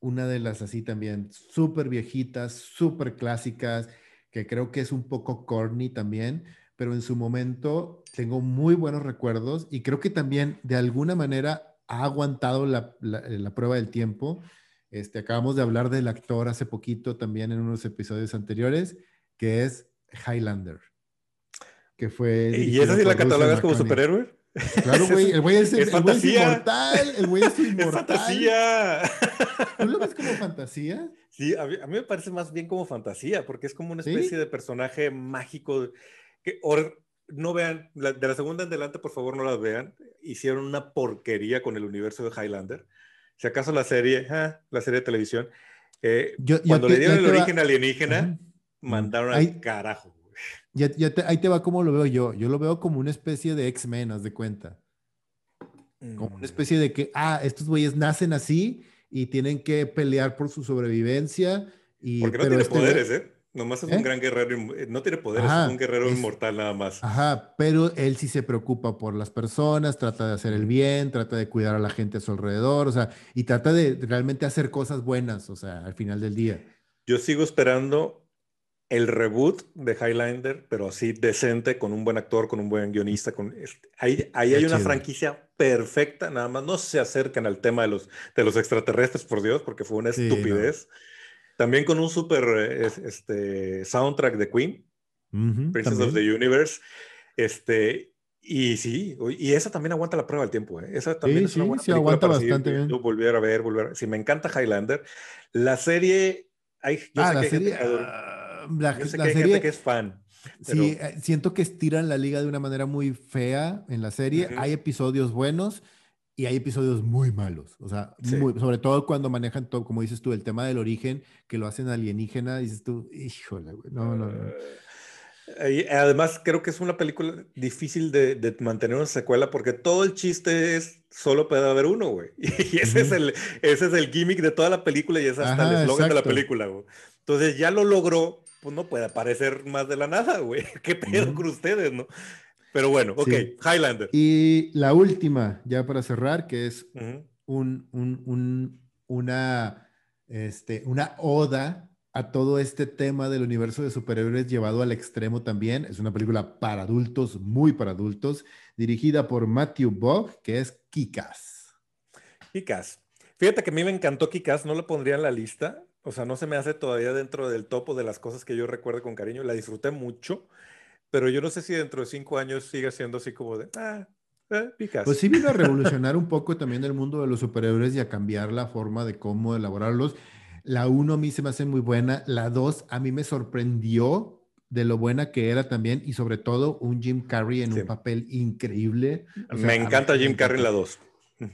una de las así también, súper viejitas, súper clásicas, que creo que es un poco corny también, pero en su momento tengo muy buenos recuerdos y creo que también de alguna manera ha aguantado la, la, prueba del tiempo. Este, acabamos de hablar del actor hace poquito también en unos episodios anteriores, que es Highlander. Que fue. ¿Y esa sí la catalogas como superhéroe? Claro, güey, el güey es, el, inmortal, el güey es inmortal. Es fantasía. ¿Tú lo ves como fantasía? Sí, a mí, me parece más bien como fantasía, porque es como una especie de personaje mágico que no vean, de la segunda en adelante, por favor, no las vean. Hicieron una porquería con el universo de Highlander. Si acaso la serie, ah, la serie de televisión, eh, cuando le dieron el origen alienígena, mandaron al carajo. Ya, ahí te va como lo veo yo. Yo lo veo como una especie de X-Men, haz de cuenta. Como una mm. especie de que, ah, estos güeyes nacen así y tienen que pelear por su sobrevivencia. Y, Porque no tiene este poderes, ¿eh? Nomás es un ¿Eh? gran guerrero, eh, no tiene poderes, es un guerrero inmortal nada más. Ajá, pero él sí se preocupa por las personas, trata de hacer el bien, trata de cuidar a la gente a su alrededor, o sea, y trata de realmente hacer cosas buenas, o sea, al final del día. Yo sigo esperando el reboot de Highlander, pero así decente, con un buen actor, con un buen guionista. Con, ahí, ahí hay una franquicia perfecta, nada más no se acercan al tema de los, de los extraterrestres, por Dios, porque fue una estupidez. También con un super este, soundtrack de Queen, Princess of the Universe. Este, y sí, y esa también aguanta la prueba del tiempo. ¿eh? Esa también es una buena sí, aguanta bastante bien. Volver a ver, volver. Si me encanta Highlander. La serie. Hay, ah, la serie la, yo sé que serie, que es fan. Sí, eh, siento que estiran la liga de una manera muy fea en la serie. Hay episodios buenos y hay episodios muy malos. O sea, sobre todo cuando manejan todo, como dices tú, el tema del origen, que lo hacen alienígena, dices tú, híjole, güey, no, no, no. Eh, además, creo que es una película difícil de, mantener una secuela porque todo el chiste es solo puede haber uno, güey. Y ese, es el, ese es el gimmick de toda la película y es hasta el eslogan de la película, güey. Entonces ya lo logró, pues no puede aparecer más de la nada, güey. ¿Qué pedo con ustedes, no? Pero bueno, ok, Highlander. Y la última, ya para cerrar, que es un, un, un, una, este, una oda a todo este tema del universo de superhéroes llevado al extremo también. Es una película para adultos, muy para adultos, dirigida por Matthew Bog, que es Kikas. Kikas. Fíjate que a mí me encantó Kikas, no lo pondría en la lista, o sea, no se me hace todavía dentro del topo de las cosas que yo recuerdo con cariño. La disfruté mucho, pero yo no sé si dentro de cinco años siga siendo así como de, ah, eh, Pues sí vino a revolucionar un poco también el mundo de los superhéroes y a cambiar la forma de cómo elaborarlos. La uno a mí se me hace muy buena. La dos a mí me sorprendió de lo buena que era también y sobre todo un Jim Carrey en un papel increíble. me encanta Jim Carrey en la dos.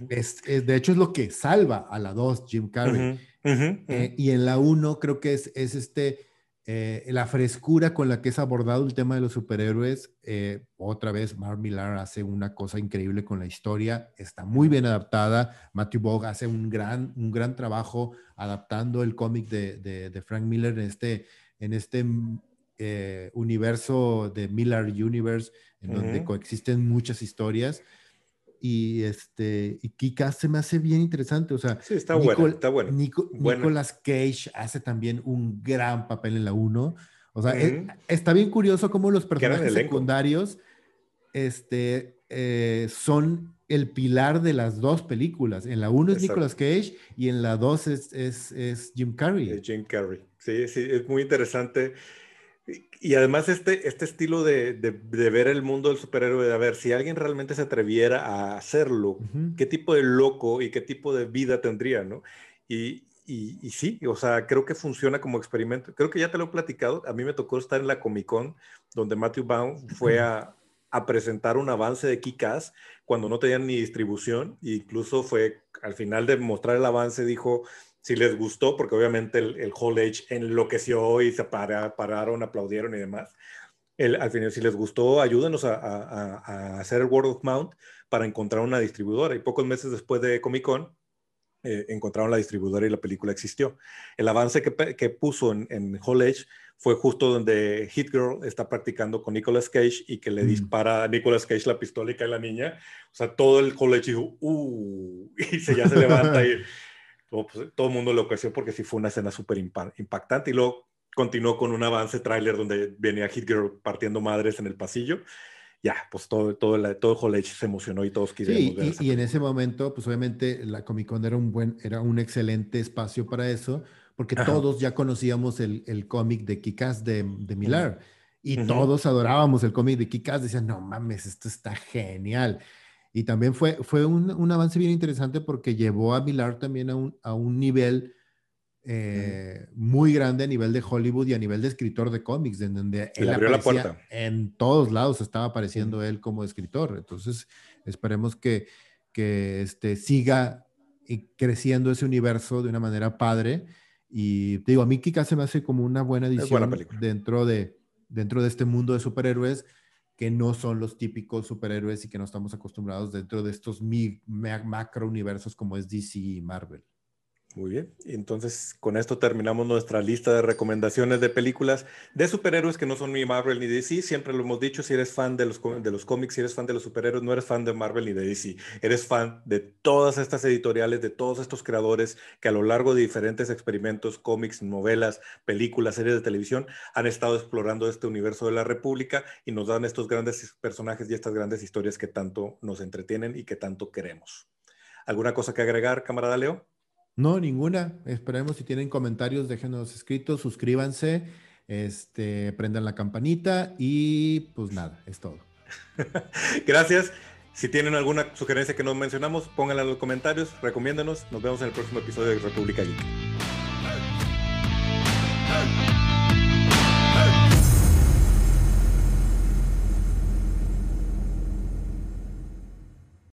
es, de hecho es lo que salva a la dos, Jim Carrey. Eh, y en la 1 creo que es, es este, eh, la frescura con la que es abordado el tema de los superhéroes. Eh, otra vez, Mark Millar hace una cosa increíble con la historia, está muy bien adaptada. Matthew Bog hace un gran, un gran trabajo adaptando el cómic de, de, Frank Miller en este, en este universo de Miller Universe, en donde coexisten muchas historias y este y Kika se me hace bien interesante, o sea, sí, está bueno, está bueno. Nicolas Cage hace también un gran papel en la 1. O sea, e, está bien curioso cómo los personajes secundarios este, eh, son el pilar de las dos películas. En la uno es Nicolas Cage y en la dos es, es, Jim Carrey. Jim Carrey, sí, sí, es muy interesante. Y además este, este estilo de, de, ver el mundo del superhéroe, de a ver, si alguien realmente se atreviera a hacerlo, qué tipo de loco y qué tipo de vida tendría, ¿no? Y, y, y, sí, o sea, creo que funciona como experimento. Creo que ya te lo he platicado. A mí me tocó estar en la Comic Con, donde Matthew Baum fue a, a presentar un avance de Kikas cuando no tenían ni distribución. E incluso fue al final de mostrar el avance, dijo si les gustó, porque obviamente el, el Hall Age enloqueció y se pararon, aplaudieron y demás. El, al final, si les gustó, ayúdenos a, a, hacer el Word of Mount para encontrar una distribuidora. Y pocos meses después de Comic Con, eh, encontraron la distribuidora y la película existió. El avance que, que puso en, en Hall Age fue justo donde Hit Girl está practicando con Nicolas Cage y que le mm. dispara a Nicolas Cage la pistola y cae la niña. O sea, todo el Hall Age dijo, uh, y se, ya se levanta y pues, todo el mundo lo ocasió porque sí fue una escena súper impactante. Y luego continuó con un avance tráiler donde venía Hit Girl partiendo madres en el pasillo ya, pues todo, todo, la, todo se emocionó y todos quisieron sí, y, en ese momento, pues obviamente la Comic Con era un buen, era un excelente espacio para eso, porque todos ya conocíamos el, el cómic de Kikas de, de Millar. Y todos adorábamos el cómic de Kikas, decían, no mames, esto está genial. Y también fue, fue un, un avance bien interesante porque llevó a Millar también a un, a un nivel eh, muy grande a nivel de Hollywood y a nivel de escritor de cómics, en donde él abrió la puerta. en todos lados estaba apareciendo él como escritor. Entonces, esperemos que, que este, siga creciendo ese universo de una manera padre. Y te digo, a mí Kika se me hace como una buena edición dentro, de, dentro de este mundo de superhéroes que no son los típicos superhéroes y que no estamos acostumbrados dentro de estos macro universos como es DC y Marvel. Muy bien, entonces con esto terminamos nuestra lista de recomendaciones de películas de superhéroes que no son ni Marvel ni DC. Siempre lo hemos dicho, si eres fan de los, de los cómics, si eres fan de los superhéroes, no eres fan de Marvel ni de DC. Eres fan de todas estas editoriales, de todos estos creadores que a lo largo de diferentes experimentos, cómics, novelas, películas, series de televisión, han estado explorando este universo de la República y nos dan estos grandes personajes y estas grandes historias que tanto nos entretienen y que tanto queremos. ¿Alguna cosa que agregar, camarada Leo? No, ninguna. Esperemos si tienen comentarios, déjenos escritos, suscríbanse, este, prendan la campanita y pues nada, es todo. Gracias. Si tienen alguna sugerencia que no mencionamos, pónganla en los comentarios, recomiéndanos. Nos vemos en el próximo episodio de República Geek.